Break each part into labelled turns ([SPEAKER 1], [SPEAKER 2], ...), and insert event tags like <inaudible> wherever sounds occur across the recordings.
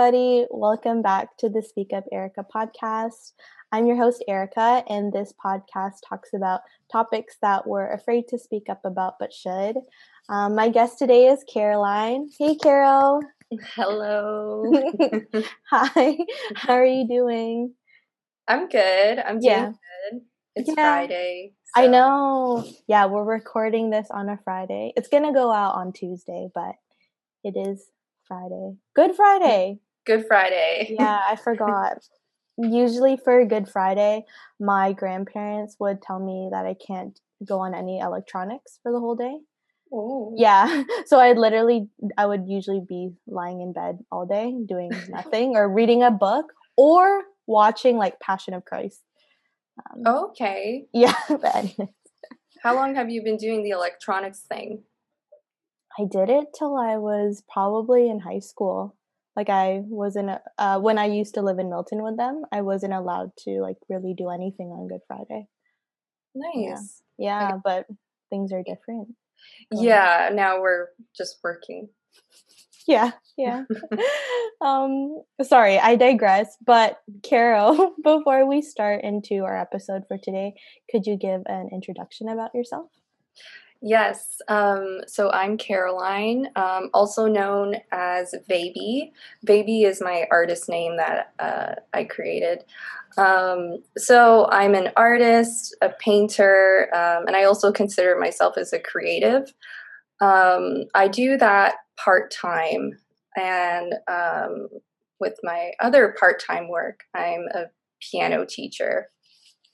[SPEAKER 1] Everybody. Welcome back to the Speak Up Erica podcast. I'm your host, Erica, and this podcast talks about topics that we're afraid to speak up about but should. Um, my guest today is Caroline. Hey, Carol.
[SPEAKER 2] Hello. <laughs>
[SPEAKER 1] Hi. How are you doing?
[SPEAKER 2] I'm good. I'm doing yeah. good. It's yeah. Friday.
[SPEAKER 1] So. I know. Yeah, we're recording this on a Friday. It's going to go out on Tuesday, but it is Friday. Good Friday.
[SPEAKER 2] Good Friday. <laughs>
[SPEAKER 1] yeah, I forgot. Usually for Good Friday, my grandparents would tell me that I can't go on any electronics for the whole day. Oh. Yeah. <laughs> So I literally I would usually be lying in bed all day doing <laughs> nothing or reading a book or watching like Passion of Christ.
[SPEAKER 2] Um, okay.
[SPEAKER 1] Yeah.
[SPEAKER 2] How long have you been doing the electronics thing?
[SPEAKER 1] I did it till I was probably in high school. Like I wasn't uh, when I used to live in Milton with them, I wasn't allowed to like really do anything on Good Friday.
[SPEAKER 2] Nice.
[SPEAKER 1] Yeah, yeah but things are different.
[SPEAKER 2] Yeah, now we're just working.
[SPEAKER 1] Yeah, yeah. <laughs> um sorry, I digress, but Carol, <laughs> before we start into our episode for today, could you give an introduction about yourself?
[SPEAKER 2] Yes. Um, so I'm Caroline, um, also known as Baby. Baby is my artist name that uh, I created. Um, so I'm an artist, a painter, um, and I also consider myself as a creative. Um, I do that part time, and um, with my other part time work, I'm a piano teacher.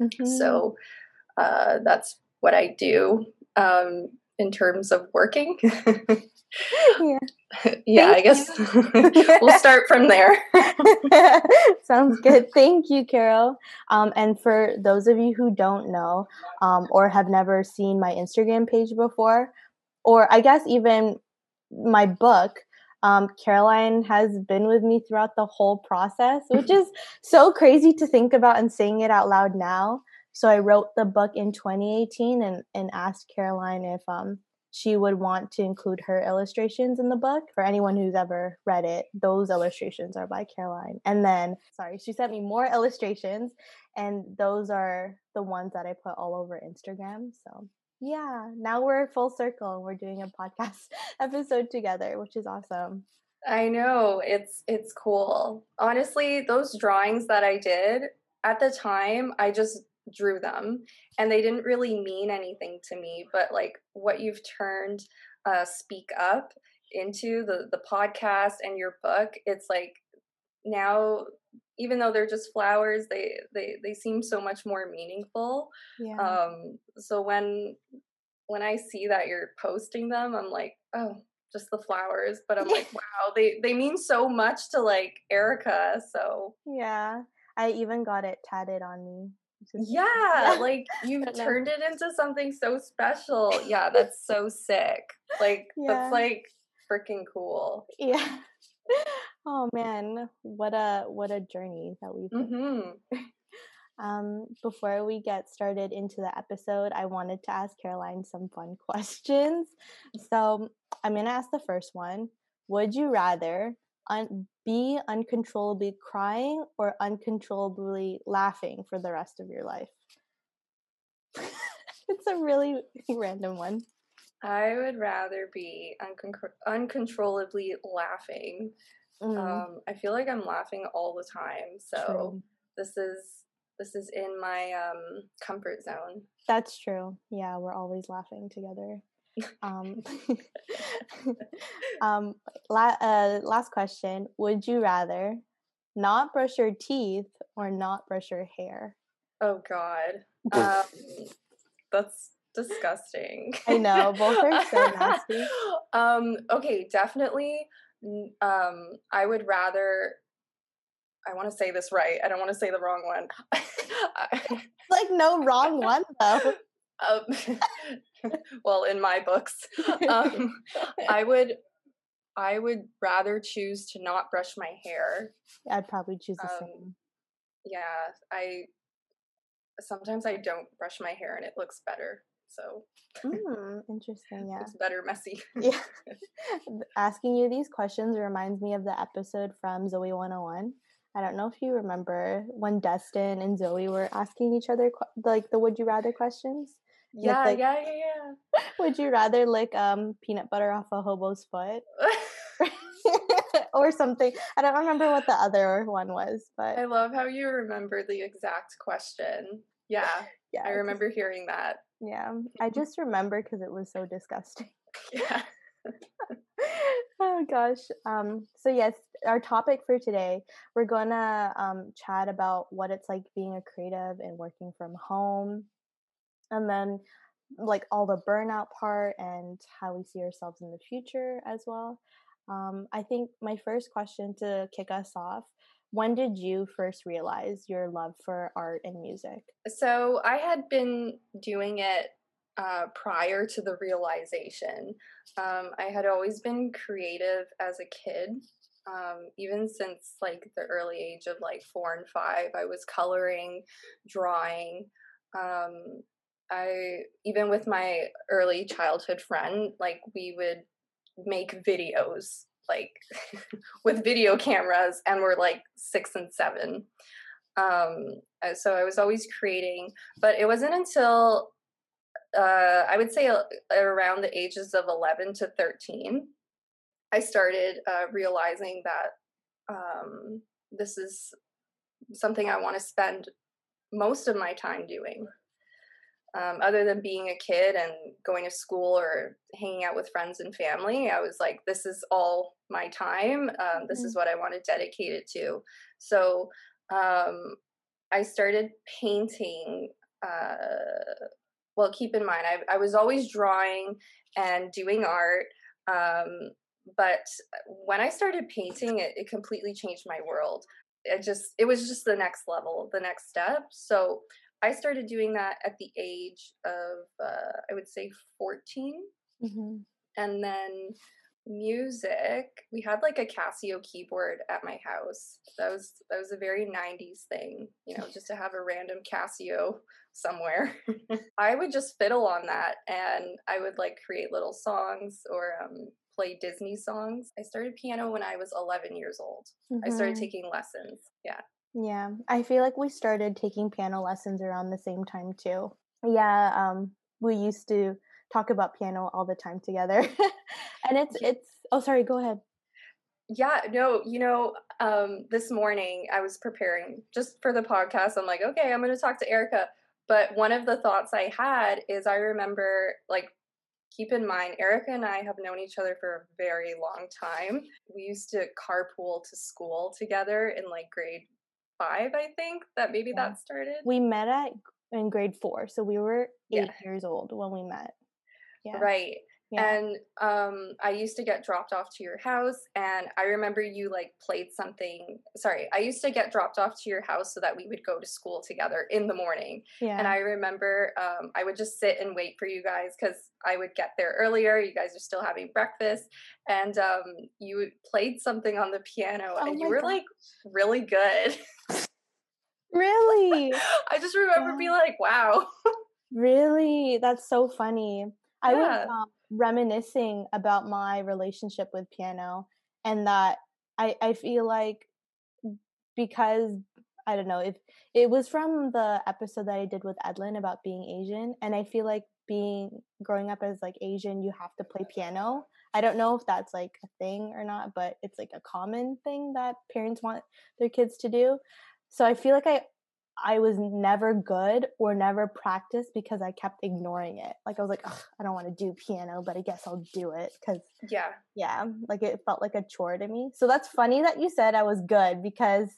[SPEAKER 2] Mm-hmm. So uh, that's what I do um, in terms of working. <laughs> yeah, yeah I guess <laughs> we'll start from there. <laughs>
[SPEAKER 1] Sounds good. Thank you, Carol. Um, and for those of you who don't know um, or have never seen my Instagram page before, or I guess even my book, um, Caroline has been with me throughout the whole process, which is so crazy to think about and saying it out loud now. So I wrote the book in 2018 and, and asked Caroline if um, she would want to include her illustrations in the book. For anyone who's ever read it, those illustrations are by Caroline. And then, sorry, she sent me more illustrations, and those are the ones that I put all over Instagram. So yeah, now we're full circle and we're doing a podcast <laughs> episode together, which is awesome.
[SPEAKER 2] I know it's it's cool. Honestly, those drawings that I did at the time, I just drew them and they didn't really mean anything to me but like what you've turned uh speak up into the the podcast and your book it's like now even though they're just flowers they they they seem so much more meaningful yeah. um so when when i see that you're posting them i'm like oh just the flowers but i'm like <laughs> wow they they mean so much to like erica so
[SPEAKER 1] yeah i even got it tatted on me <laughs>
[SPEAKER 2] yeah, like <laughs> you turned it into something so special. Yeah, that's so sick. Like yeah. that's like freaking cool.
[SPEAKER 1] Yeah. <laughs> Oh man, what a what a journey that we've mm-hmm. Um, before we get started into the episode, I wanted to ask Caroline some fun questions. So I'm gonna ask the first one. Would you rather un- be uncontrollably crying or uncontrollably laughing for the rest of your life? <laughs> it's a really <laughs> random one.
[SPEAKER 2] I would rather be uncon- uncontrollably laughing. Mm. Um, I feel like I'm laughing all the time, so true. this is this is in my um, comfort zone.
[SPEAKER 1] That's true. Yeah, we're always laughing together um, <laughs> um, la- uh, last question. Would you rather not brush your teeth or not brush your hair?
[SPEAKER 2] Oh, God. Um, that's disgusting.
[SPEAKER 1] I know. Both are so <laughs> nasty.
[SPEAKER 2] um, okay, definitely. Um, I would rather. I want to say this right. I don't want to say the wrong one. <laughs>
[SPEAKER 1] like no wrong one though.
[SPEAKER 2] Um, <laughs> well, in my books, <laughs> um, I <laughs> would I would rather choose to not brush my hair.
[SPEAKER 1] I'd probably choose the um, same.
[SPEAKER 2] Yeah, I sometimes I don't brush my hair and it looks better. So
[SPEAKER 1] mm, interesting. Yeah,
[SPEAKER 2] it's better messy.
[SPEAKER 1] yeah. Asking you these questions reminds me of the episode from Zoey 101. I don't know if you remember when Dustin and Zoey were asking each other like the would you rather questions.
[SPEAKER 2] Yeah, like, yeah, yeah, yeah. <laughs>
[SPEAKER 1] Would you rather lick um peanut butter off a hobo's foot? <laughs> or something. I don't remember what the other one was, but
[SPEAKER 2] I love how you remember the exact question. Yeah. Yeah. I remember hearing that.
[SPEAKER 1] Yeah. I just remember because it was so disgusting. <laughs>
[SPEAKER 2] Yeah.
[SPEAKER 1] oh gosh. Um so yes, our topic for today, we're going to um chat about what it's like being a creative and working from home. And then like all the burnout part and how we see ourselves in the future as well. Um, I think my first question to kick us off when did you first realize your love for art and music?
[SPEAKER 2] So I had been doing it uh, prior to the realization. Um, I had always been creative as a kid. Um, even since like the early age of like four and five, I was coloring, drawing. Um, I even with my early childhood friend, like we would make videos like <laughs> with video cameras and we're like six and seven. Um so i was always creating but it wasn't until uh i would say uh, around the ages of 11 to 13 i started uh, realizing that um this is something i want to spend most of my time doing um, other than being a kid and going to school or hanging out with friends and family i was like this is all my time um, this mm-hmm. is what i want to dedicate it to. So um, i started painting uh, well keep in mind I, I, was always drawing and doing art um, but when i started painting it, it completely changed my world. It just it was just the next level the next step. So I started doing that at the age of, uh, I would say 14. Mm-hmm. And then music, we had like a Casio keyboard at my house. That was that was a very 90s thing, you know, just to have a random Casio somewhere. <laughs> I would just fiddle on that and I would like create little songs or um, play Disney songs. I started piano when I was 11 years old. Mm-hmm. I started mm-hmm. taking lessons. Yeah.
[SPEAKER 1] Yeah, I feel like we started taking piano lessons around the same time too. Yeah, um, we used to talk about piano all the time together, <laughs> and it's it's. Oh, sorry. Go ahead.
[SPEAKER 2] Yeah, no, you know, um, this morning I was preparing just for the podcast. I'm like, okay, I'm going to talk to Erica. But one of the thoughts I had is I remember, like, keep in mind, Erica and I have known each other for a very long time. We used to carpool to school together in like grade five, I think that maybe yeah. that started.
[SPEAKER 1] We met at in grade four, so we were eight yeah. years old when we met.
[SPEAKER 2] Yeah. Right. Yeah. And um, I used to get dropped off to your house, and I remember you like played something. Sorry, I used to get dropped off to your house so that we would go to school together in the morning. Yeah. And I remember um, I would just sit and wait for you guys because I would get there earlier. You guys are still having breakfast, and um, you played something on the piano, oh and you were like really good. <laughs>
[SPEAKER 1] really?
[SPEAKER 2] I just remember yeah. being like, "Wow." <laughs>
[SPEAKER 1] really, that's so funny. I was um, reminiscing about my relationship with piano and that I, I feel like because I don't know if it was from the episode that I did with Edlin about being Asian and I feel like being growing up as like Asian you have to play piano. I don't know if that's like a thing or not, but it's like a common thing that parents want their kids to do. So I feel like I I was never good or never practiced because I kept ignoring it. Like I was like, I don't want to do piano, but I guess I'll do it because
[SPEAKER 2] yeah,
[SPEAKER 1] yeah, like it felt like a chore to me. So that's funny that you said I was good because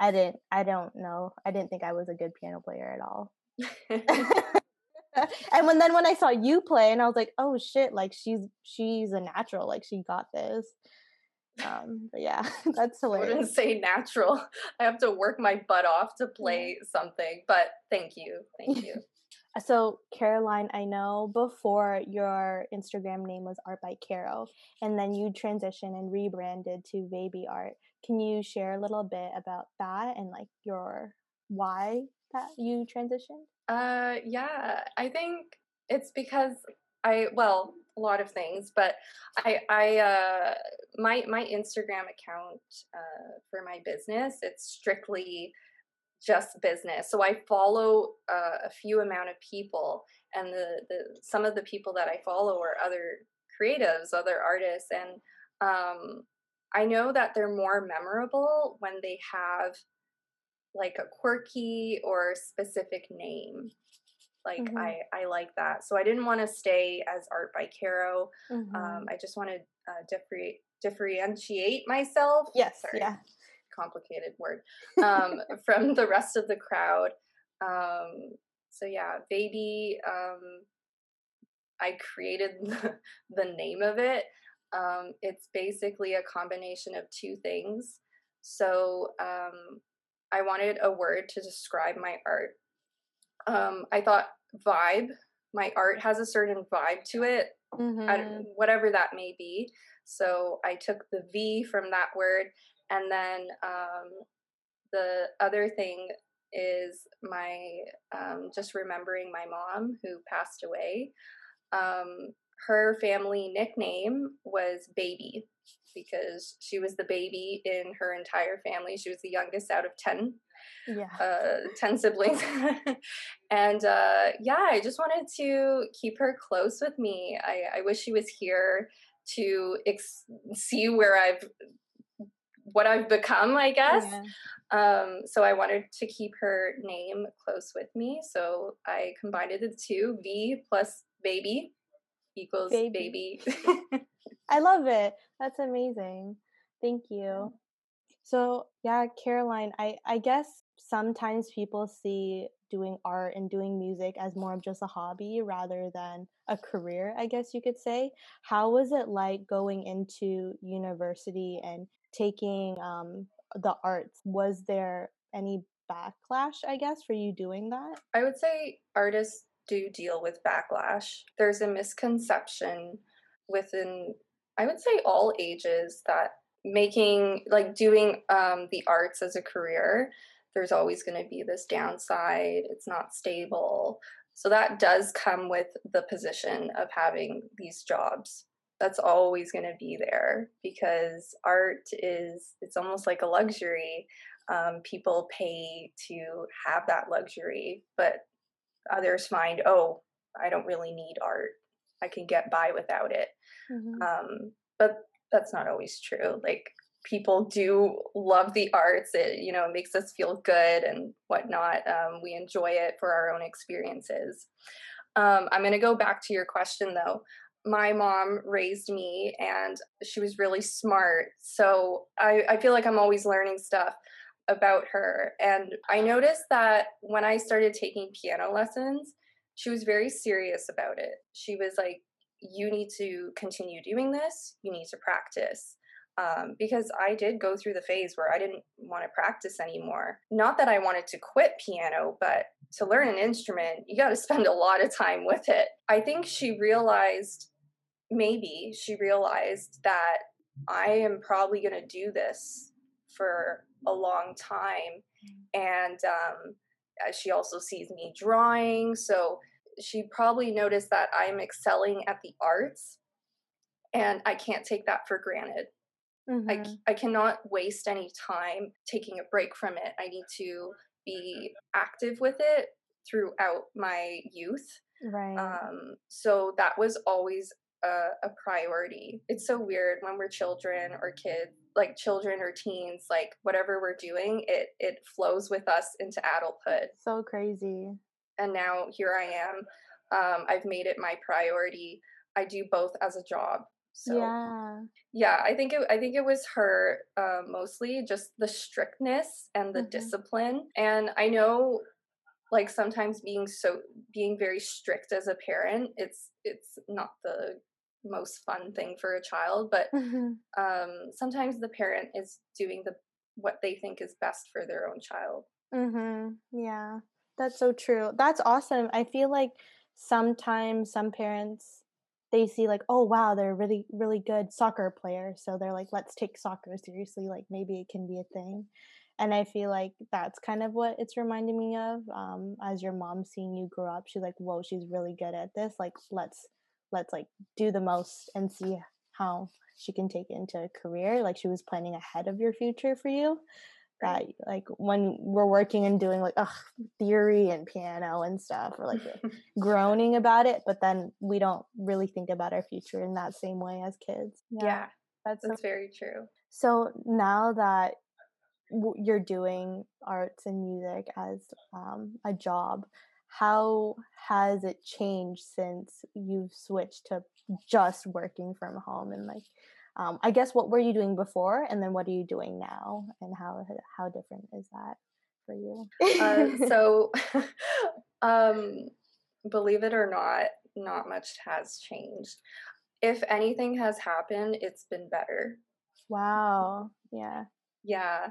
[SPEAKER 1] I didn't. I don't know. I didn't think I was a good piano player at all. <laughs> <laughs> and when then when I saw you play, and I was like, oh shit, like she's she's a natural. Like she got this. Um, but yeah, <laughs> <laughs> that's hilarious.
[SPEAKER 2] I wouldn't say natural. <laughs> I have to work my butt off to play yeah. something, but thank you. Thank you.
[SPEAKER 1] so, Caroline, I know before your Instagram name was Art by Caro, and then you transitioned and rebranded to Baby Art. Can you share a little bit about that and like your why that you transitioned?
[SPEAKER 2] Uh, yeah, I think it's because I well, a lot of things, but I I uh my my Instagram account uh for my business, it's strictly just business. So I follow uh, a few amount of people and the the some of the people that I follow are other creatives, other artists and um I know that they're more memorable when they have like a quirky or specific name like mm-hmm. i i like that. So i didn't want to stay as art by caro. Mm-hmm. um, i just wanted to uh, differentiate differentiate myself.
[SPEAKER 1] Yes Sorry, yeah.
[SPEAKER 2] complicated word um, <laughs> from the rest of the crowd. Um, so yeah baby um, i created the, the name of it. Um, it's basically a combination of two things. So um, i wanted a word to describe my art um, I thought vibe. My art has a certain vibe to it, mm-hmm. whatever that may be. So I took the V from that word, and then um, the other thing is my um, just remembering my mom who passed away. Um, her family nickname was Baby because she was the baby in her entire family. She was the youngest out of 10 yeah. uh, 10 siblings. <laughs> and uh, yeah, I just wanted to keep her close with me. I, I wish she was here to ex- see where I've what I've become, I guess. Yeah. Um, so I wanted to keep her name close with me. So I combined it the two V plus baby equals baby.
[SPEAKER 1] baby. <laughs> I love it. That's amazing. Thank you. So, yeah, Caroline, I, I guess sometimes people see doing art and doing music as more of just a hobby rather than a career, I guess you could say. How was it like going into university and taking um, the arts? Was there any backlash, I guess, for you doing that?
[SPEAKER 2] I would say artists do deal with backlash. There's a misconception within, I would say, all ages that making like doing um, the arts as a career there's always going to be this downside it's not stable. So that does come with the position of having these jobs. That's always going to be there because art is it's almost like a luxury. Um, people pay to have that luxury but others find oh i don't really need art. I can get by without it. Mm-hmm. um, but that's not always true. Like people do love the arts. It you know makes us feel good and whatnot. Um, we enjoy it for our own experiences. Um, I'm going to go back to your question though. My mom raised me and she was really smart. So I, I feel like I'm always learning stuff about her. And I noticed that when I started taking piano lessons, she was very serious about it. She was like, you need to continue doing this, you need to practice. Um, because I did go through the phase where I didn't want to practice anymore. Not that I wanted to quit piano, but to learn an instrument, you got to <laughs> spend a lot of time with it. I think she realized, maybe she realized that I am probably going to do this for a long time. And um, she also sees me drawing. So she probably noticed that I'm excelling at the arts and I can't take that for granted. Mm-hmm. I, I cannot waste any time taking a break from it. I need to be active with it throughout my youth.
[SPEAKER 1] Right.
[SPEAKER 2] Um, so that was always a, a priority. It's so weird when we're children or kids, like children or teens, like whatever we're doing, it it flows with us into adulthood.
[SPEAKER 1] So crazy
[SPEAKER 2] and now here I am. Um, I've made it my priority. I do both as a job. So
[SPEAKER 1] yeah,
[SPEAKER 2] yeah. I think it. I think it was her uh, mostly just the strictness and the mm-hmm. discipline. And I know, like sometimes being so being very strict as a parent, it's it's not the most fun thing for a child. But mm-hmm. um, sometimes the parent is doing the what they think is best for their own child.
[SPEAKER 1] Mm-hmm. Yeah. That's so true. That's awesome. I feel like sometimes some parents they see like oh wow they're really really good soccer players so they're like let's take soccer seriously like maybe it can be a thing. And i feel like that's kind of what it's reminding me of um, as your mom seeing you grow up she's like whoa she's really good at this. Like let's let's like do the most and see how she can take it into a career. Like she was planning ahead of your future for you that like when we're working and doing like ugh, theory and piano and stuff or like <laughs> groaning about it but then we don't really think about our future in that same way as kids.
[SPEAKER 2] Yeah, yeah that's, that's so, very true.
[SPEAKER 1] So now that you're doing arts and music as um, a job how has it changed since you've switched to just working from home and like um, I guess what were you doing before, and then what are you doing now, and how how different is that for you?
[SPEAKER 2] uh, <laughs> so, <laughs> um, believe it or not, not much has changed. If anything has happened, it's been better.
[SPEAKER 1] Wow. Yeah.
[SPEAKER 2] Yeah.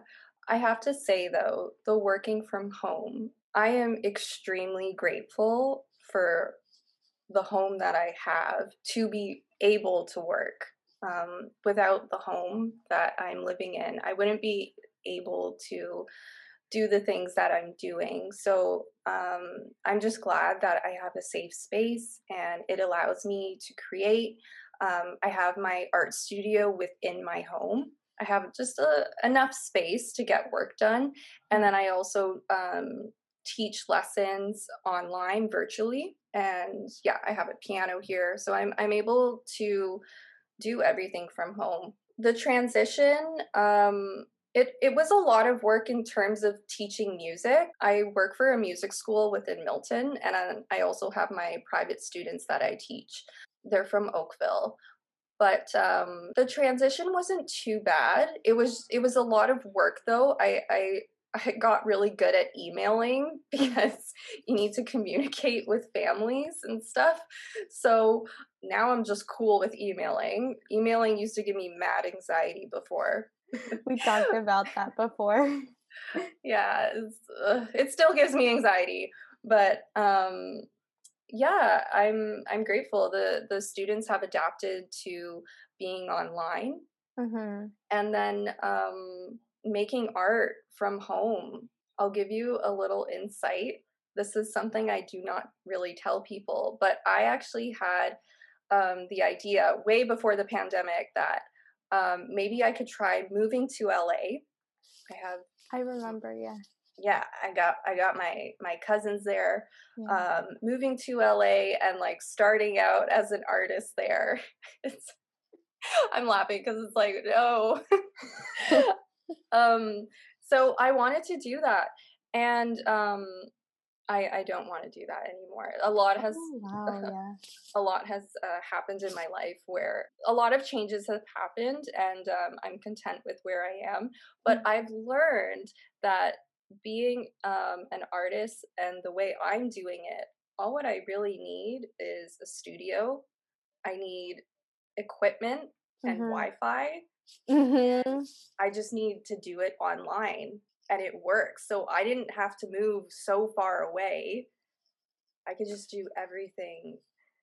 [SPEAKER 2] I have to say though, the working from home, I am extremely grateful for the home that I have to be able to work um, without the home that I'm living in, I wouldn't be able to do the things that I'm doing. So um, I'm just glad that I have a safe space and it allows me to create. Um, I have my art studio within my home. I have just a, enough space to get work done. And then I also um, teach lessons online virtually. And yeah, I have a piano here. So I'm, I'm able to do everything from home. The transition, um, it, it was a lot of work in terms of teaching music. I work for a music school within Milton, and I also have my private students that I teach. They're from Oakville. But um, the transition wasn't too bad. It was it was a lot of work though. I, I I got really good at emailing <laughs> because you need to communicate with families and stuff. So now I'm just cool with emailing. Emailing used to give me mad anxiety before. <laughs>
[SPEAKER 1] we talked about that before. <laughs>
[SPEAKER 2] yeah, uh, it still gives me anxiety, but um, yeah, I'm I'm grateful. the The students have adapted to being online, mm-hmm. and then um, making art from home. I'll give you a little insight. This is something I do not really tell people, but I actually had um, the idea way before the pandemic that um, maybe I could try moving to LA. I have.
[SPEAKER 1] I remember, yeah.
[SPEAKER 2] Yeah, I got I got my my cousins there, yeah. um, moving to LA and like starting out as an artist there. <laughs> It's I'm laughing because it's like no. <laughs> <laughs> um, so I wanted to do that, and um, I I don't want to do that anymore. A lot has oh, <laughs> wow, yeah. a lot has uh, happened in my life where a lot of changes have happened, and um, I'm content with where I am. But mm-hmm. I've learned that being um, an artist and the way I'm doing it, all what I really need is a studio. I need equipment and mm-hmm. Wi-Fi Mm-hmm. I just need to do it online and it works. So I didn't have to move so far away. I could just do everything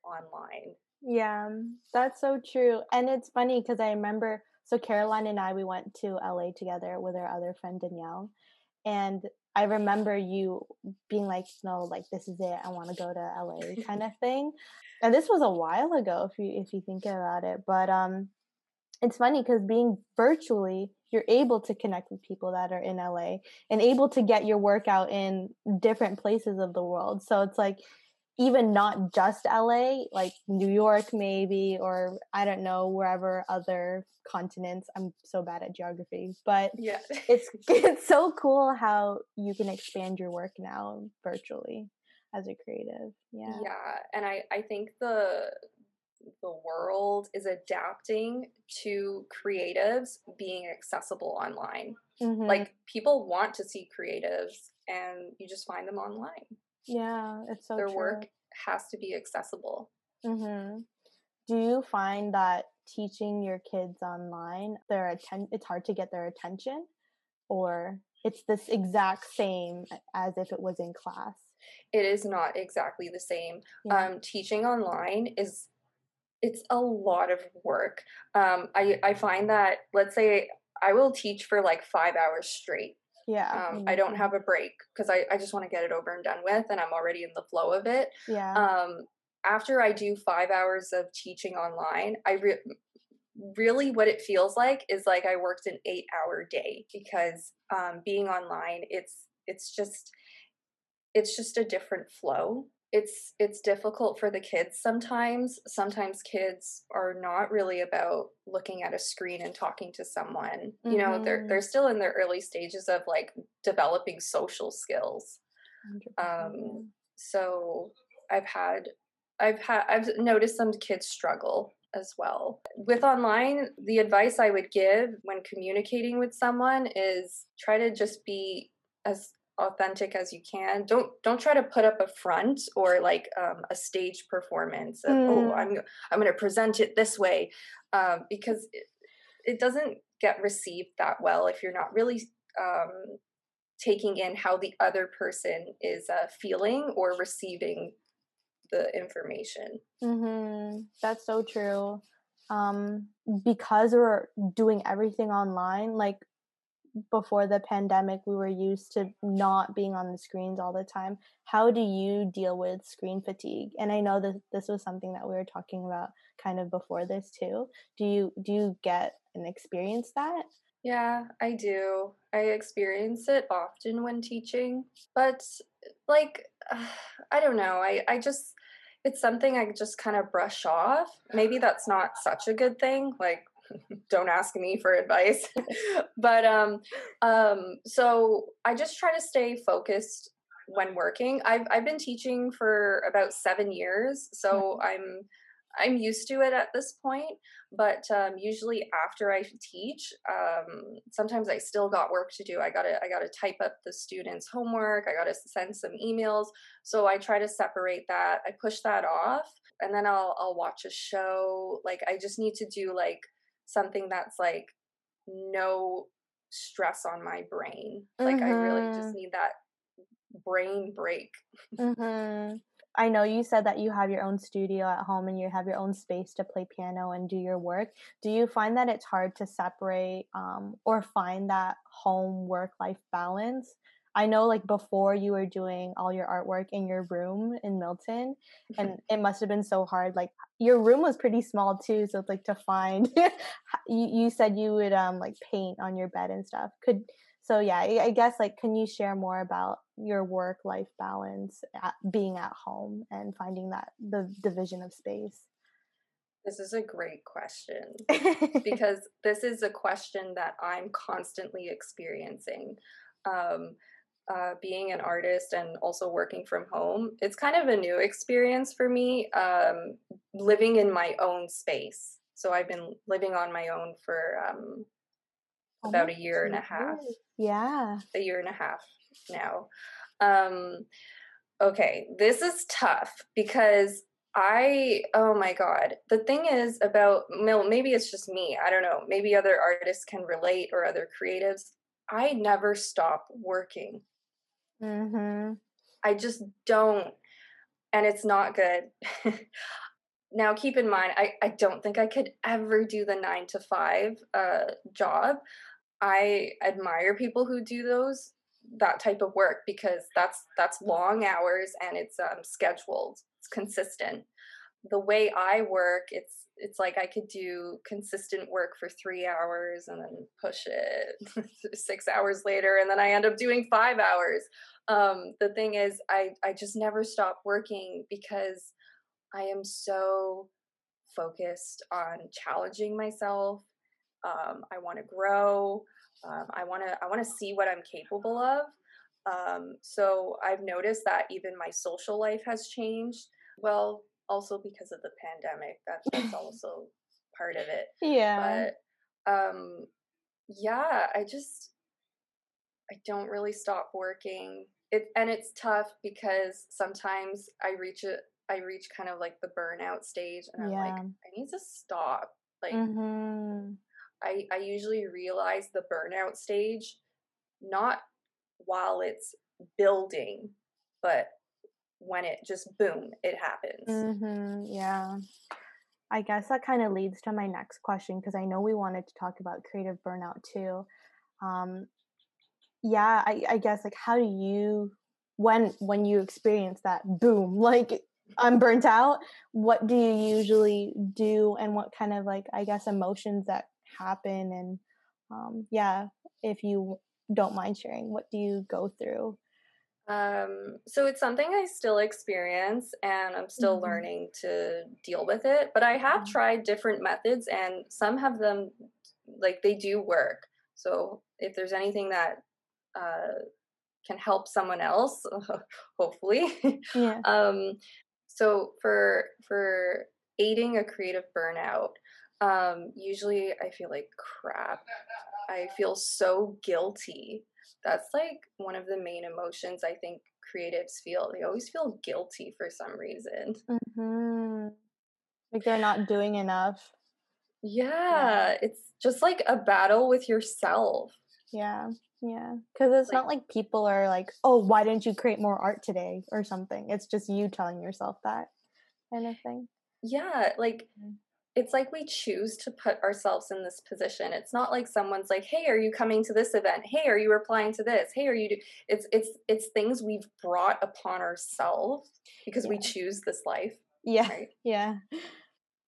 [SPEAKER 2] online.
[SPEAKER 1] Yeah, that's so true. And it's funny because I remember so Caroline and I we went to LA together with our other friend Danielle. And I remember you being like, no, like this is it. I want to go to LA <laughs> kind of thing. And this was a while ago if you if you think about it. But um it's funny because being virtually you're able to connect with people that are in LA and able to get your workout in different places of the world. So it's like even not just LA, like New York maybe or I don't know wherever other continents. I'm so bad at geography, but yeah. it's <laughs> it's so cool how you can expand your work now virtually as a creative. Yeah.
[SPEAKER 2] Yeah, and I I think the the world is adapting to creatives being accessible online. Mm-hmm. Like people want to see creatives and you just find them online.
[SPEAKER 1] Yeah, it's so
[SPEAKER 2] Their
[SPEAKER 1] true.
[SPEAKER 2] work has to be accessible.
[SPEAKER 1] Mm-hmm. Do you find that teaching your kids online, their atten- it's hard to get their attention or it's this exact same as if it was in class?
[SPEAKER 2] It is not exactly the same. Yeah. Um, teaching online is it's a lot of work. Um, I I find that let's say I will teach for like five hours straight.
[SPEAKER 1] Yeah.
[SPEAKER 2] Um, I don't have a break because I, I just want to get it over and done with, and I'm already in the flow of it.
[SPEAKER 1] Yeah.
[SPEAKER 2] Um, after I do five hours of teaching online, I re- really what it feels like is like I worked an eight hour day because um, being online, it's it's just it's just a different flow it's it's difficult for the kids sometimes sometimes kids are not really about looking at a screen and talking to someone mm-hmm. you know they're they're mm-hmm. still in their early stages of like developing social skills um so i've had i've had i've noticed some kids struggle as well with online the advice i would give when communicating with someone is try to just be as authentic as you can don't don't try to put up a front or like um, a stage performance of, oh, mm. oh i'm i'm going to present it this way um, because it, it, doesn't get received that well if you're not really um, taking in how the other person is uh, feeling or receiving the information
[SPEAKER 1] mm-hmm. that's so true um, because we're doing everything online like before the pandemic we were used to not being on the screens all the time. How do you deal with screen fatigue? And i know that this was something that we were talking about kind of before this too. Do you do you get and experience that?
[SPEAKER 2] Yeah i do. I experience it often when teaching but like <sighs> i don't know. I i just it's something I just kind of brush off. Maybe that's not such a good thing. Like <laughs> don't ask me for advice. <laughs> But um um so i just try to stay focused when working. I've i've been teaching for about 7 years so mm-hmm. i'm i'm used to it at this point. But um, usually after i teach um, sometimes i still got work to do. I gotta i gotta type up the students homework. I gotta send some emails. So i try to separate that. I push that off and then i'll i'll watch a show. Like i just need to do like something that's like no stress on my brain. Like mm-hmm. I really just mm-hmm. need that brain break.
[SPEAKER 1] mm-hmm. I know you said that you have your own studio at home and you have your own space to play piano and do your work. Do you find that it's hard to separate um, or find that home work life balance? I know like before you were doing all your artwork in your room in Milton and it must have been so hard like your room was pretty small too so it's like to find <laughs> you, you said you would um like paint on your bed and stuff could so yeah I, I guess like can you share more about your work life balance at, being at home and finding that the division of space
[SPEAKER 2] this is a great question <laughs> because this is a question that I'm constantly experiencing. Um, uh, being an artist and also working from home, it's kind of a new experience for me um, living in my own space. So I've been living on my own for um, oh, about a year and a half.
[SPEAKER 1] Yeah.
[SPEAKER 2] A year and a half now. Um, okay, this is tough because I, oh my God. The thing is about, maybe it's just me. I don't know. Maybe other artists can relate or other creatives. I never stop working.
[SPEAKER 1] Mm-hmm.
[SPEAKER 2] I just don't, and it's not good. <laughs> now, keep in mind, I, I don't think I could ever do the nine to five uh, job. I admire people who do those that type of work because that's that's long hours and it's um, scheduled, it's consistent. The way I work, it's it's like I could do consistent work for three hours and then push it <laughs> six hours later, and then I end up doing five hours. Um, the thing is, I I just never stop working because I am so focused on challenging myself. Um, I want to grow. Um, I want to I want to see what I'm capable of. Um, so I've noticed that even my social life has changed. Well, also because of the pandemic. That's that's <laughs> also part of it.
[SPEAKER 1] Yeah.
[SPEAKER 2] But um yeah, I just I don't really stop working. It and it's tough because sometimes I reach it I reach kind of like the burnout stage and I'm yeah. like I need to stop. Like
[SPEAKER 1] mm-hmm.
[SPEAKER 2] I I usually realize the burnout stage not while it's building, but when it just boom, it happens.
[SPEAKER 1] Mm-hmm, yeah. I guess that kind of leads to my next question because I know we wanted to talk about creative burnout too. Um, yeah, I, I guess like how do you when when you experience that boom like I'm burnt out, what do you usually do and what kind of like I guess emotions that happen and um, yeah, if you don't mind sharing, what do you go through?
[SPEAKER 2] Um, so it's something I still experience and I'm still mm-hmm. learning to deal with it. But I have mm-hmm. tried different methods and some have them like they do work. So if there's anything that uh, can help someone else, <laughs> hopefully. Yeah. um, so for for aiding a creative burnout, um, usually I feel like crap. I feel so guilty that's like one of the main emotions I think creatives feel. They always feel guilty for some reason.
[SPEAKER 1] Mm-hmm. Like they're not doing enough.
[SPEAKER 2] Yeah, yeah, it's just like a battle with yourself.
[SPEAKER 1] Yeah, yeah. Because it's like, not like people are like, oh, why didn't you create more art today or something? It's just you telling yourself that kind of thing.
[SPEAKER 2] Yeah, like mm it's like we choose to put ourselves in this position. It's not like someone's like, "Hey, are you coming to this event? Hey, are you replying to this? Hey, are you?" Do-? It's it's it's things we've brought upon ourselves because yeah. we choose this life.
[SPEAKER 1] Yeah. Right? <laughs> Yeah.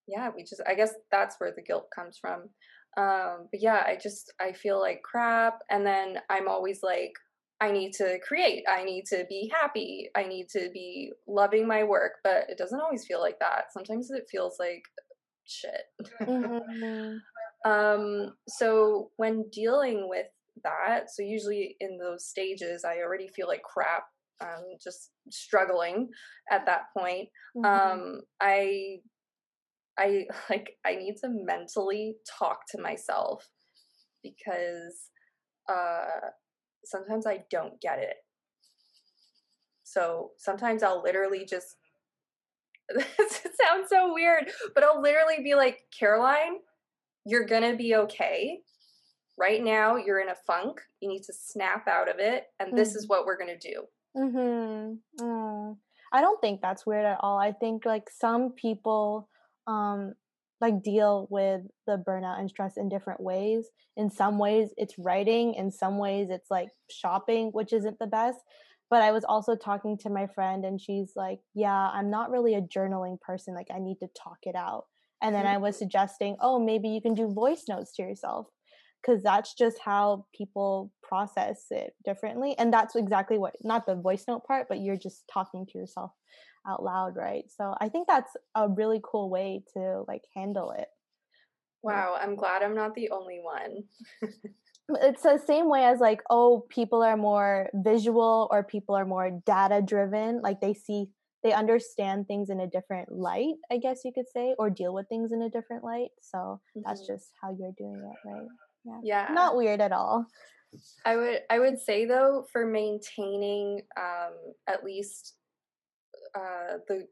[SPEAKER 2] Yeah, we just I guess that's where the guilt comes from. Um, but yeah, I just I feel like crap and then I'm always like I need to create. I need to be happy. I need to be loving my work, but it doesn't always feel like that. Sometimes it feels like shit. Mm-hmm. <laughs> um, so when dealing with that, so usually in those stages, I already feel like crap. Um, just struggling at that point. Mm-hmm. Um, I, I <laughs> like I need to mentally talk to myself because uh, sometimes I don't get it. So sometimes I'll literally just <laughs> this sounds so weird, but I'll literally be like, Caroline, you're gonna be okay. Right now, you're in a funk. You need to snap out of it, and mm-hmm. this is mm-hmm. what we're gonna do.
[SPEAKER 1] Hmm. Mm. I don't think that's weird at all. I think like some people, um, like deal with the burnout and stress in different ways. In some ways, it's writing. In some ways, it's like shopping, which isn't the best but I was also talking to my friend and she's like, "Yeah, I'm not really a journaling person. Like I need to talk it out." And then mm. I was suggesting, "Oh, maybe you can do voice notes to yourself." Cuz that's just how people process it differently. And that's exactly what not the voice note part, but you're just talking to yourself out loud, right? So I think that's a really cool way to like handle it.
[SPEAKER 2] Wow, I'm glad I'm not the only one. <laughs>
[SPEAKER 1] it's the same way as like oh people are more visual or people are more data driven like they see they understand things in a different light i guess you could say or deal with things in a different light so mm-hmm. that's just how you're doing it right
[SPEAKER 2] yeah. yeah
[SPEAKER 1] not weird at all
[SPEAKER 2] i would i would say though for maintaining um at least uh the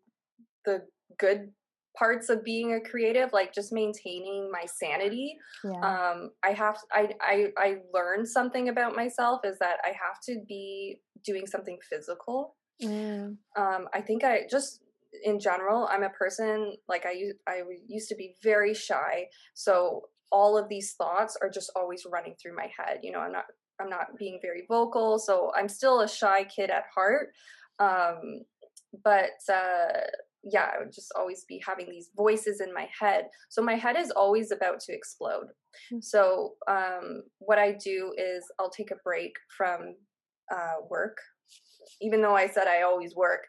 [SPEAKER 2] the good parts of being a creative like just maintaining my sanity yeah. um i have I, I i learned something about myself is that i have to be doing something physical mm. um i think i just in general i'm a person like i i used to be very shy so all of these thoughts are just always running through my head you know i'm not i'm not being very vocal so i'm still a shy kid at heart um but uh yeah, I would just always be having these voices in my head. So my head is always about to explode. Mm-hmm. So um, what I do is I'll take a break from uh, work, even though I said I always work.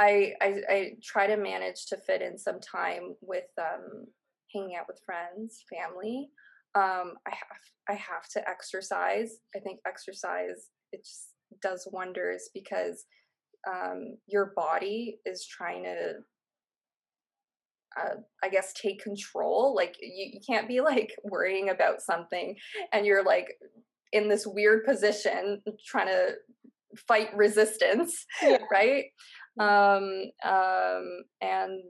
[SPEAKER 2] I, I, I try to manage to fit in some time with um, hanging out with friends, family. Um, I have I have to exercise. I think exercise it just does wonders because um, your body is trying to uh, I guess take control. Like you, you can't be like <laughs> worrying about something and you're like in this weird position trying to fight resistance, yeah. <laughs> right? Um, um, and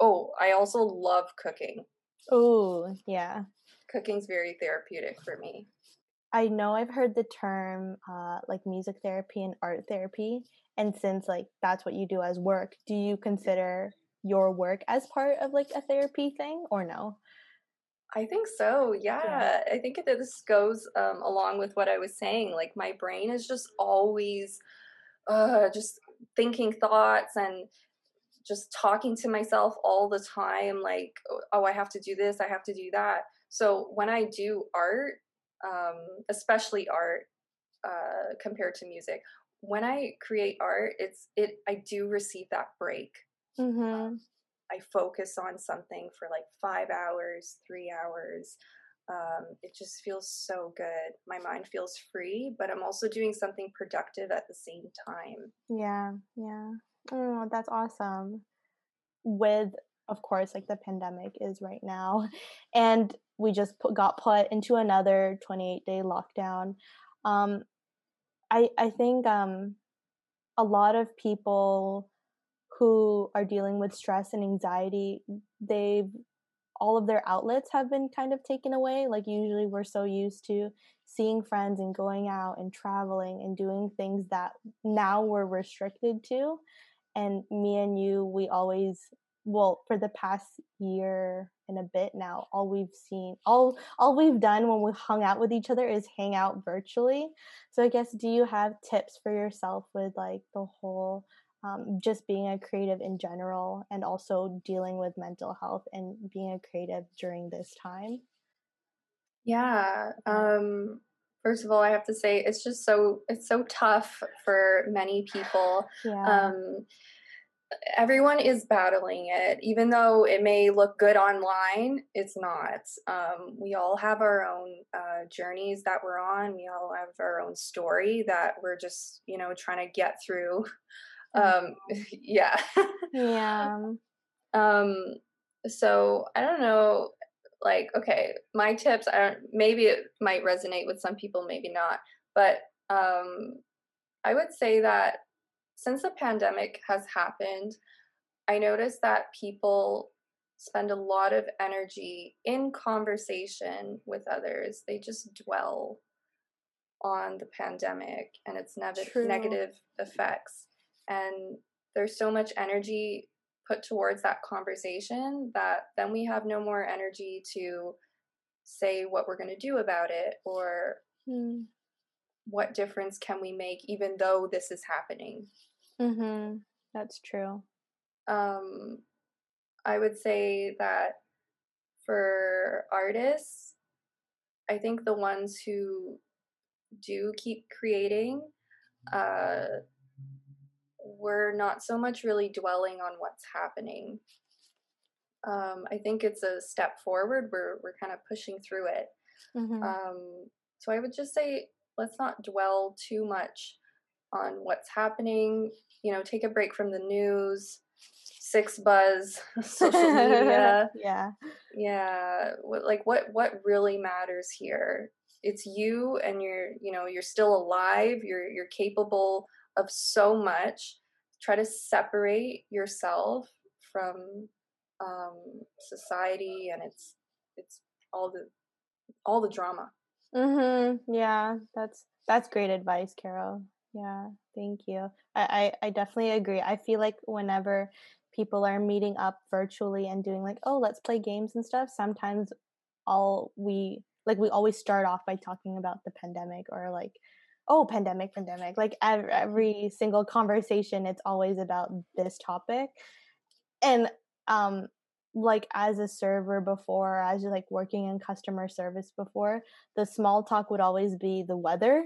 [SPEAKER 2] oh, I also love cooking.
[SPEAKER 1] Oh, yeah.
[SPEAKER 2] Cooking's very therapeutic for me.
[SPEAKER 1] I know I've heard the term uh, like music therapy and art therapy, and since like that's what you do as work, do you consider your work as part of like a therapy thing or no?
[SPEAKER 2] I think so. Yeah. yeah. I think this goes um, along with what I was saying. Like my brain is just always uh, just thinking thoughts and just talking to myself all the time. Like, oh, I have to do this. I have to do that. So when I do art, um, especially art uh, compared to music, when I create art, it's it. I do receive that break. Mm-hmm. I focus on something for like five hours, three hours. Um, it just feels so good. My mind feels free, but I'm also doing something productive at the same time.
[SPEAKER 1] Yeah, yeah. Oh, that's awesome. With, of course, like the pandemic is right now, <laughs> and we just put, got put into another 28 day lockdown. Um, I I think um, a lot of people who are dealing with stress and anxiety, they've all of their outlets have been kind of taken away. Like usually we're so used to seeing friends and going out and traveling and doing things that now we're restricted to. And me and you, we always well, for the past year and a bit now, all we've seen all all we've done when we hung out with each other is hang out virtually. So I guess do you have tips for yourself with like the whole um, just being a creative in general and also dealing with mental health and being a creative during this time?
[SPEAKER 2] Yeah. Um, first of all, I have to say it's just so it's so tough for many people. Yeah. Um, everyone is battling it. Even though it may look good online it's not. Um, we all have our own uh, journeys that we're on. We all have our own story that we're just you know trying to get through. Um <laughs> yeah.
[SPEAKER 1] Yeah. <laughs>
[SPEAKER 2] Um so i don't know like okay my tips i don't maybe it might resonate with some people maybe not but um i would say that since the pandemic has happened i noticed that people spend a lot of energy in conversation with others. They just dwell on the pandemic and its ne- negative effects. And there's so much energy put towards that conversation that then we have no more energy to say what we're going to do about it or mm. what difference can we make even though this is happening
[SPEAKER 1] mhm that's true
[SPEAKER 2] um i would say that for artists i think the ones who do keep creating uh we're not so much really dwelling on what's happening. Um, I think it's a step forward. We're we're kind of pushing through it. Mm-hmm. Um, so I would just say let's not dwell too much on what's happening. You know, take a break from the news, six buzz, <laughs> social media. <laughs>
[SPEAKER 1] yeah,
[SPEAKER 2] yeah. Like what what really matters here? It's you, and you're you know you're still alive. You're you're capable of so much try to separate yourself from um, society and it's it's all the all the drama
[SPEAKER 1] mhm yeah that's that's great advice carol yeah thank you. I, I i definitely agree. I feel like whenever people are meeting up virtually and doing like oh let's play games and stuff sometimes all we like we always start off by talking about the pandemic or like oh pandemic pandemic. Like every, every single conversation it's always about this topic. And um like as a server before as like working in customer service before the small talk would always be the weather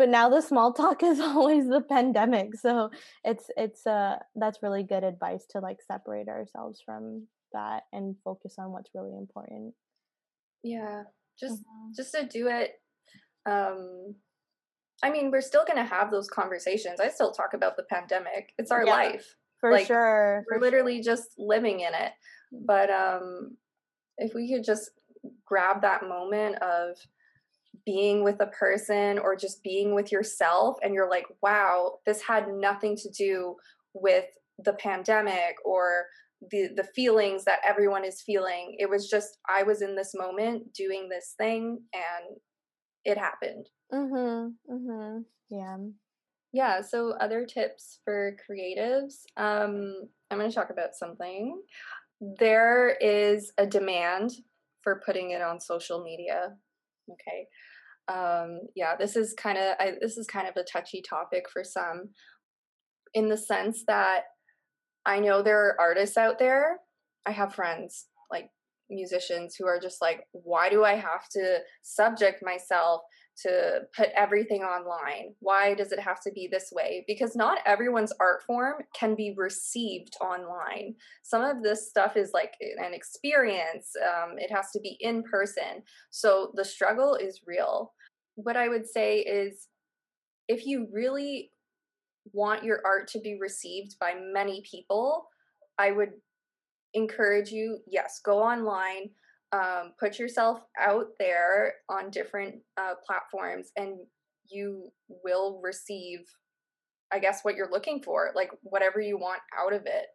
[SPEAKER 1] but now the small talk is <laughs> always the pandemic so it's it's uh that's really good advice to like separate ourselves from that and focus on what's really important
[SPEAKER 2] yeah just mm-hmm. just to do it um I mean, we're still going to have those conversations. I still talk about the pandemic. It's our yeah, life.
[SPEAKER 1] For like, sure.
[SPEAKER 2] We're literally sure. just living in it. But um if we could just grab that moment of being with a person or just being with yourself and you're like, "Wow, this had nothing to do with the pandemic or the the feelings that everyone is feeling. It was just I was in this moment doing this thing and it happened."
[SPEAKER 1] Mhm. Mhm. Yeah.
[SPEAKER 2] Yeah, so other tips for creatives. Um, I'm going to talk about something. There is a demand for putting it on social media. Okay. Um, yeah, this is kind of this is kind of a touchy topic for some, in the sense that I know there are artists out there. I have friends like musicians who are just like, why do I have to subject myself to put everything online? Why does it have to be this way? Because not everyone's art form can be received online. Some of this stuff is like an experience, um, it has to be in person. So the struggle is real. What I would say is if you really want your art to be received by many people, I would encourage you yes, go online, um, put yourself out there on different uh, platforms and you will receive i guess what you're looking for like whatever you want out of it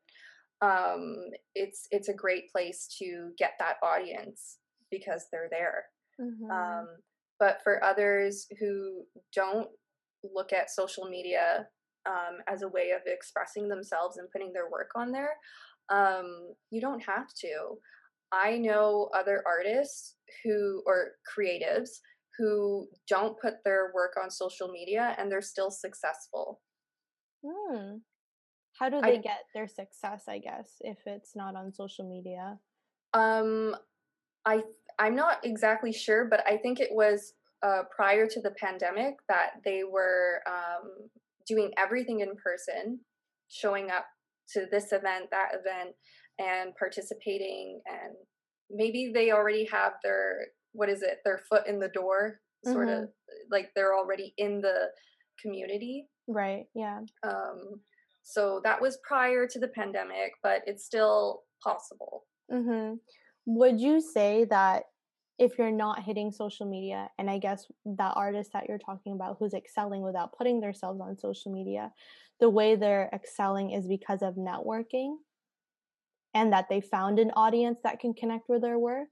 [SPEAKER 2] um, it's it's a great place to get that audience because they're there mm-hmm. um, but for others who don't look at social media um, as a way of expressing themselves and putting their work on there um, you don't have to I know other artists who or creatives who don't put their work on social media and they're still successful.
[SPEAKER 1] Hmm. How do they I, get their success, I guess, if it's not on social media?
[SPEAKER 2] Um I I'm not exactly sure, but I think it was uh, prior to the pandemic that they were um, doing everything in person, showing up to this event, that event, and participating and maybe they already have their what is it their foot in the door sort mm-hmm. of like they're already in the community
[SPEAKER 1] right yeah
[SPEAKER 2] um so that was prior to the pandemic but it's still possible
[SPEAKER 1] mm-hmm. Would you say that if you're not hitting social media and i guess that artist that you're talking about who's excelling without putting themselves on social media the way they're excelling is because of networking? And that they found an audience that can connect with their work?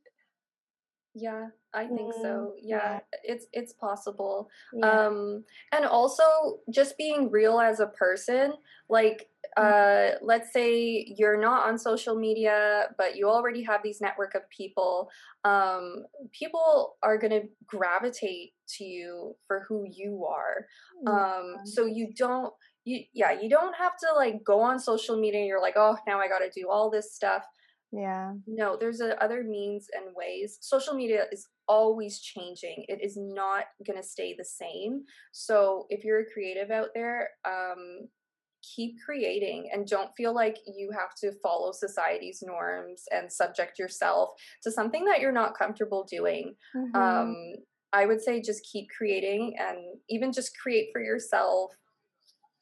[SPEAKER 2] Yeah i think mm, so yeah, yeah, it's it's possible. Yeah. um and also just being real as a person like mm. uh let's say you're not on social media but you already have these network of people um people are going to gravitate to you for who you are. Um so you don't you yeah you don't have to like go on social media and you're like oh now i gotta do all this stuff.
[SPEAKER 1] Yeah.
[SPEAKER 2] No there's a, other means and ways. Social media is always changing it is not gonna stay the same so if you're a creative out there um keep creating and don't feel like you have to follow society's norms and subject yourself to something that you're not comfortable doing mm-hmm. um i would say just keep creating and even just create for yourself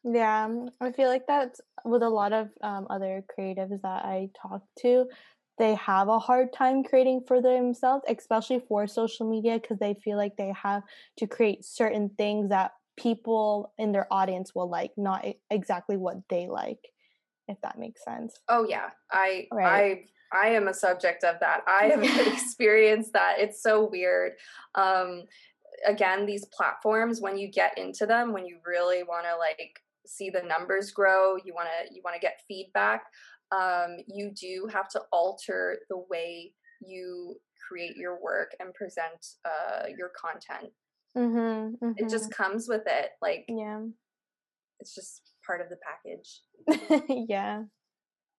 [SPEAKER 1] yeah, I feel like that's with a lot of um, other creatives that I talk to. They have a hard time creating for themselves, especially for social media, because they feel like they have to create certain things that people in their audience will like, not exactly what they like. If that makes sense.
[SPEAKER 2] Oh yeah, I right. I I am a subject of that. I have <laughs> <laughs> experienced that. It's so weird. Um, again, these platforms, when you get into them, when you really want to like see the numbers grow you want to you want to get feedback um, you do have to alter the way you create your work and present uh, your content
[SPEAKER 1] mm-hmm, mm-hmm.
[SPEAKER 2] it just mm-hmm. comes with it like
[SPEAKER 1] yeah
[SPEAKER 2] it's just part of the package <laughs>
[SPEAKER 1] yeah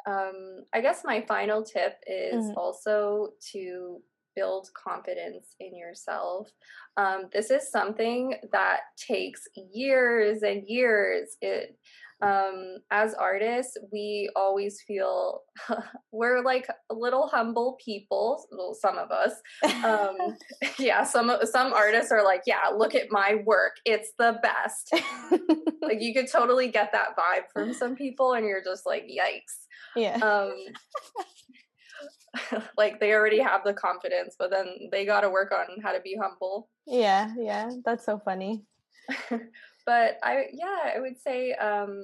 [SPEAKER 2] um, i guess my final tip is mm-hmm. also to build confidence in yourself. Um, this is something that takes years and years. It, um, as artists, we always feel <laughs> we're like little humble people. Well, some of us, um, <laughs> <laughs> yeah. Some some artists are like, yeah, look at my work; it's the best. like you could totally get that vibe from some people, and you're just like, yikes.
[SPEAKER 1] Yeah.
[SPEAKER 2] Um, like they already have the confidence, but then they got to work on how to be humble.
[SPEAKER 1] Yeah, yeah, that's so funny.
[SPEAKER 2] But I, yeah, I would say um,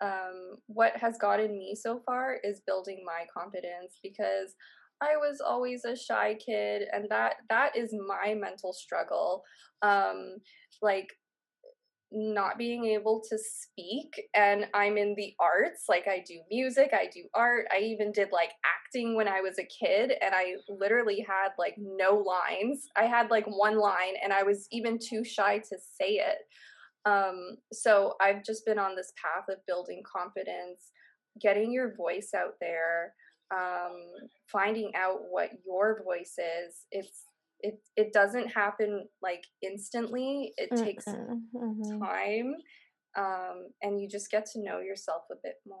[SPEAKER 2] um, what has gotten me so far is building my confidence because I was always a shy kid, and that that is my mental struggle. Um, like not being able to speak and I'm in the arts like I do music I do art I even did like acting when I was a kid and I literally had like no lines. I had like one line and I was even too shy to say it. Um so I've just been on this path of building confidence getting your voice out there um finding out what your voice is. It's it it doesn't happen like instantly it mm-hmm. takes mm-hmm. time um, and you just get to know yourself a bit more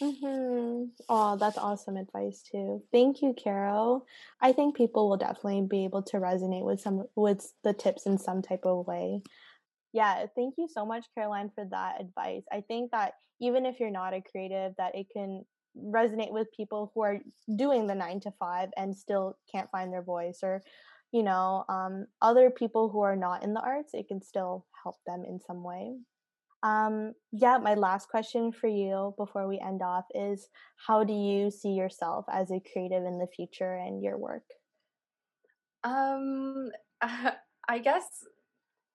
[SPEAKER 1] mm-hmm. oh that's awesome advice too thank you carol i think people will definitely be able to resonate with some with the tips in some type of way yeah thank you so much caroline for that advice i think that even if you're not a creative that it can resonate with people who are doing the nine to five and still can't find their voice or you know um, other people who are not in the arts it can still help them in some way. Um, yeah my last question for you before we end off is how do you see yourself as a creative in the future and your work?
[SPEAKER 2] Um <laughs> i guess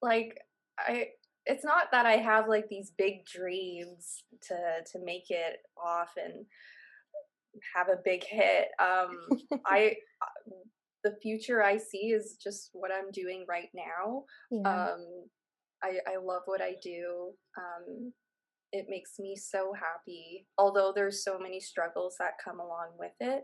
[SPEAKER 2] like i it's not that i have like these big dreams to to make it off and have a big hit. Um <laughs> i the future I see is just what I'm doing right now. Yeah. Um, I, I love what I do. Um, it makes me so happy, although there's so many struggles that come along with it.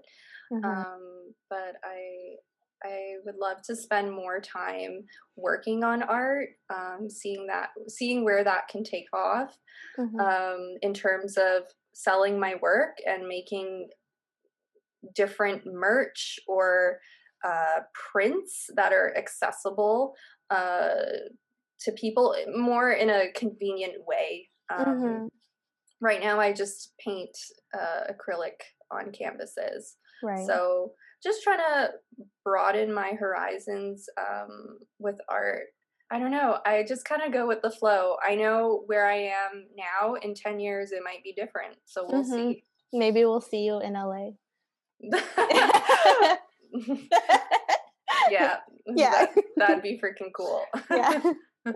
[SPEAKER 2] Mm-hmm. Um, but I I would love to spend more time working on art, um, seeing that, seeing where that can take off, mm-hmm. um, in terms of selling my work and making different merch or uh, prints that are accessible uh, to people more in a convenient way. Um, mm-hmm. Right now, I just paint uh, acrylic on canvases. Right. So just trying to broaden my horizons um, with art. I don't know. I just kind of go with the flow. I know where I am now. In 10 years, it might be different. So we'll mm-hmm. see.
[SPEAKER 1] Maybe we'll see you in LA. <laughs> <laughs> <laughs>
[SPEAKER 2] yeah. <laughs> Yeah. That, that'd be <laughs> freaking cool. yeah. <laughs>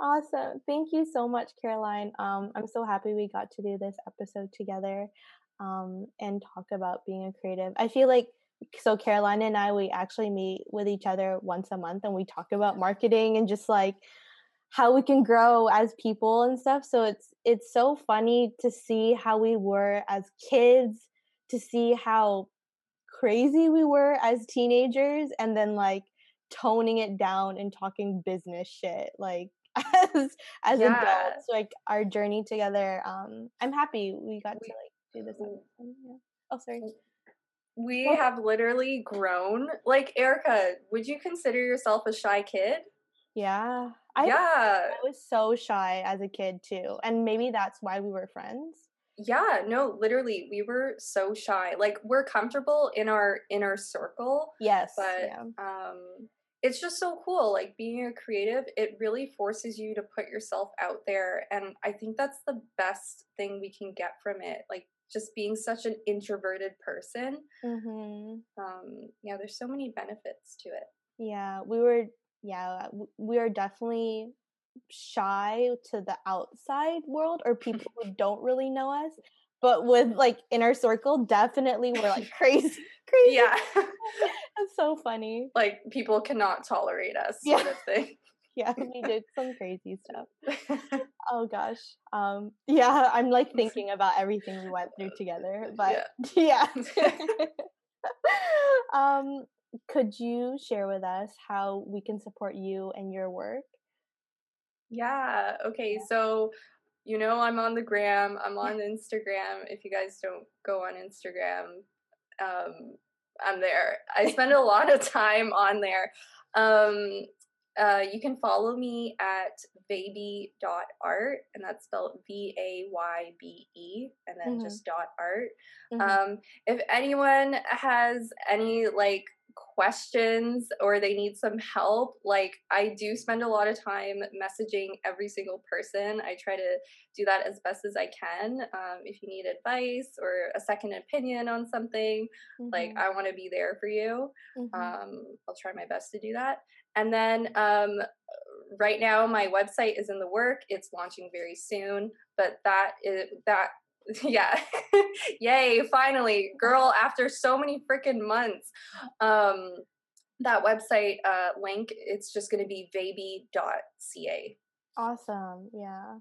[SPEAKER 1] awesome. Thank you so much, Caroline. Um, I'm so happy we got to do this episode together um, and talk about being a creative. I feel like so Caroline and I we actually meet with each other once a month and we talk about marketing and just like how we can grow as people and stuff. So it's it's so funny to see how we were as kids, to see how crazy we were as teenagers and then like toning it down and talking business shit like <laughs> as as yeah. adults like our journey together um i'm happy we got to like do this yeah. oh sorry
[SPEAKER 2] we oh. have literally grown like erica would you consider yourself a shy kid
[SPEAKER 1] yeah I, yeah i was so shy as a kid too and maybe that's why we were friends
[SPEAKER 2] yeah no literally we were so shy like we're comfortable in our inner circle
[SPEAKER 1] yes
[SPEAKER 2] but
[SPEAKER 1] yeah.
[SPEAKER 2] um it's just so cool like being a creative it really forces you to put yourself out there and i think that's the best thing we can get from it like just being such an introverted person mm-hmm. um yeah there's so many benefits to it
[SPEAKER 1] yeah we were yeah we are definitely shy to the outside world or <laughs> people who don't really know us but with like inner circle definitely we're like <laughs> crazy <laughs> crazy
[SPEAKER 2] yeah.
[SPEAKER 1] it's so funny.
[SPEAKER 2] Like people cannot tolerate us yeah. sort of thing.
[SPEAKER 1] Yeah we did some crazy stuff. Oh gosh um yeah i'm like thinking about everything we went through together but yeah, yeah. um could you share with us how we can support you and your work
[SPEAKER 2] yeah. Okay. So, you know, I'm on the gram, I'm on Instagram. If you guys don't go on Instagram, um, I'm there. I <laughs> spend a lot of time on there. Um, uh, you can follow me at vaybe.art, and that's spelled V A Y B E, and then mm-hmm. just dot art. Mm-hmm. Um, if anyone has any like questions or they need some help, like I do spend a lot of time messaging every single person. I try to do that as best as I can. Um, if you need advice or a second opinion on something, mm-hmm. like I want to be there for you. Mm-hmm. Um, I'll try my best to do that. And then um, right now my website is in the work. It's launching very soon, but that is that <laughs> yeah. Yay finally girl after so many freaking months um that website uh link it's just going to be vaybe.ca
[SPEAKER 1] awesome yeah.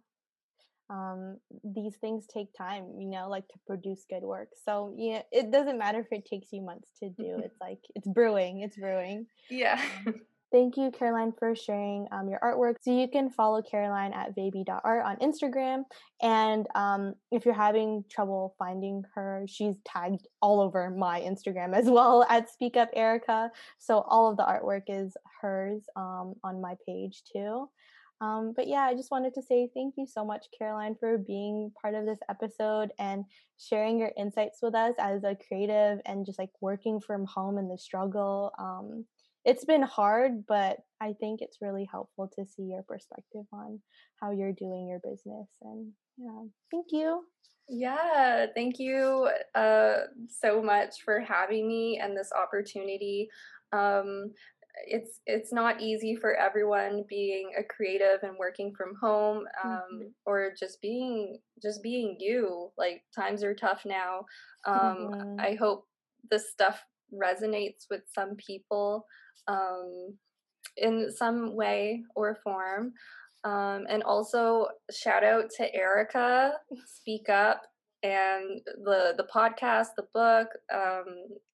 [SPEAKER 1] Um these things take time you know like to produce good work so yeah it doesn't matter if it takes you months to do <laughs> it's like it's brewing it's brewing.
[SPEAKER 2] Yeah.
[SPEAKER 1] Um, Thank you, Caroline, for sharing um, your artwork. So you can follow Caroline at vaybe.art on Instagram. And um, if you're having trouble finding her, she's tagged all over my Instagram as well <laughs> at Speak Up Erica. So all of the artwork is hers um, on my page too. Um, but yeah, I just wanted to say thank you so much, Caroline, for being part of this episode and sharing your insights with us as a creative and just like working from home in the struggle. It's been hard, but I think it's really helpful to see your perspective on how you're doing your business. And yeah, thank you.
[SPEAKER 2] Yeah, thank you uh, so much for having me and this opportunity. Um, it's it's not easy for everyone being a creative and working from home um, mm-hmm. or just being just being you like times are tough now um, mm-hmm. i hope this stuff resonates with some people um, in some way or form. Um, and also shout out to Erica, Speak Up, and the the podcast, the book. Um,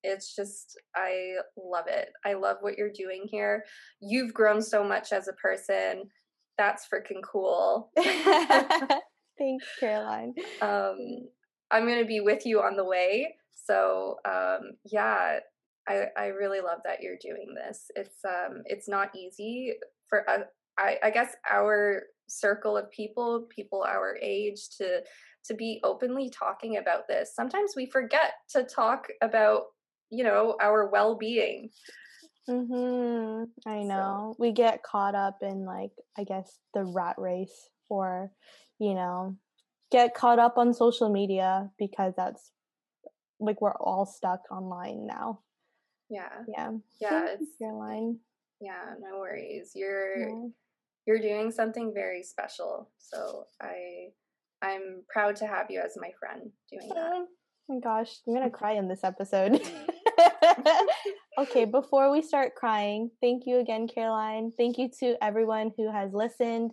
[SPEAKER 2] it's just I love it. I love what you're doing here. You've grown so much as a person. That's freaking cool. <laughs> <laughs>
[SPEAKER 1] Thanks, Caroline.
[SPEAKER 2] Um, I'm gonna be with you on the way. So um, yeah, I, I really love that you're doing this. It's um it's not easy for uh, I, I guess our circle of people, people our age, to to be openly talking about this. Sometimes we forget to talk about you know our well being.
[SPEAKER 1] Mhm. I know. So. We get caught up in like I guess the rat race or you know get caught up on social media because that's like we're all stuck online now.
[SPEAKER 2] Yeah.
[SPEAKER 1] Yeah.
[SPEAKER 2] Yeah.
[SPEAKER 1] It's Caroline.
[SPEAKER 2] Yeah, no worries. You're yeah. you're doing something very special. So I I'm proud to have you as my friend doing that. Oh
[SPEAKER 1] my gosh, I'm gonna <laughs> cry in this episode. <laughs> okay, <laughs> before we start crying, thank you again, Caroline. Thank you to everyone who has listened.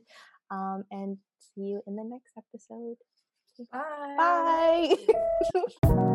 [SPEAKER 1] Um, and see you in the next episode.
[SPEAKER 2] Bye.
[SPEAKER 1] Bye.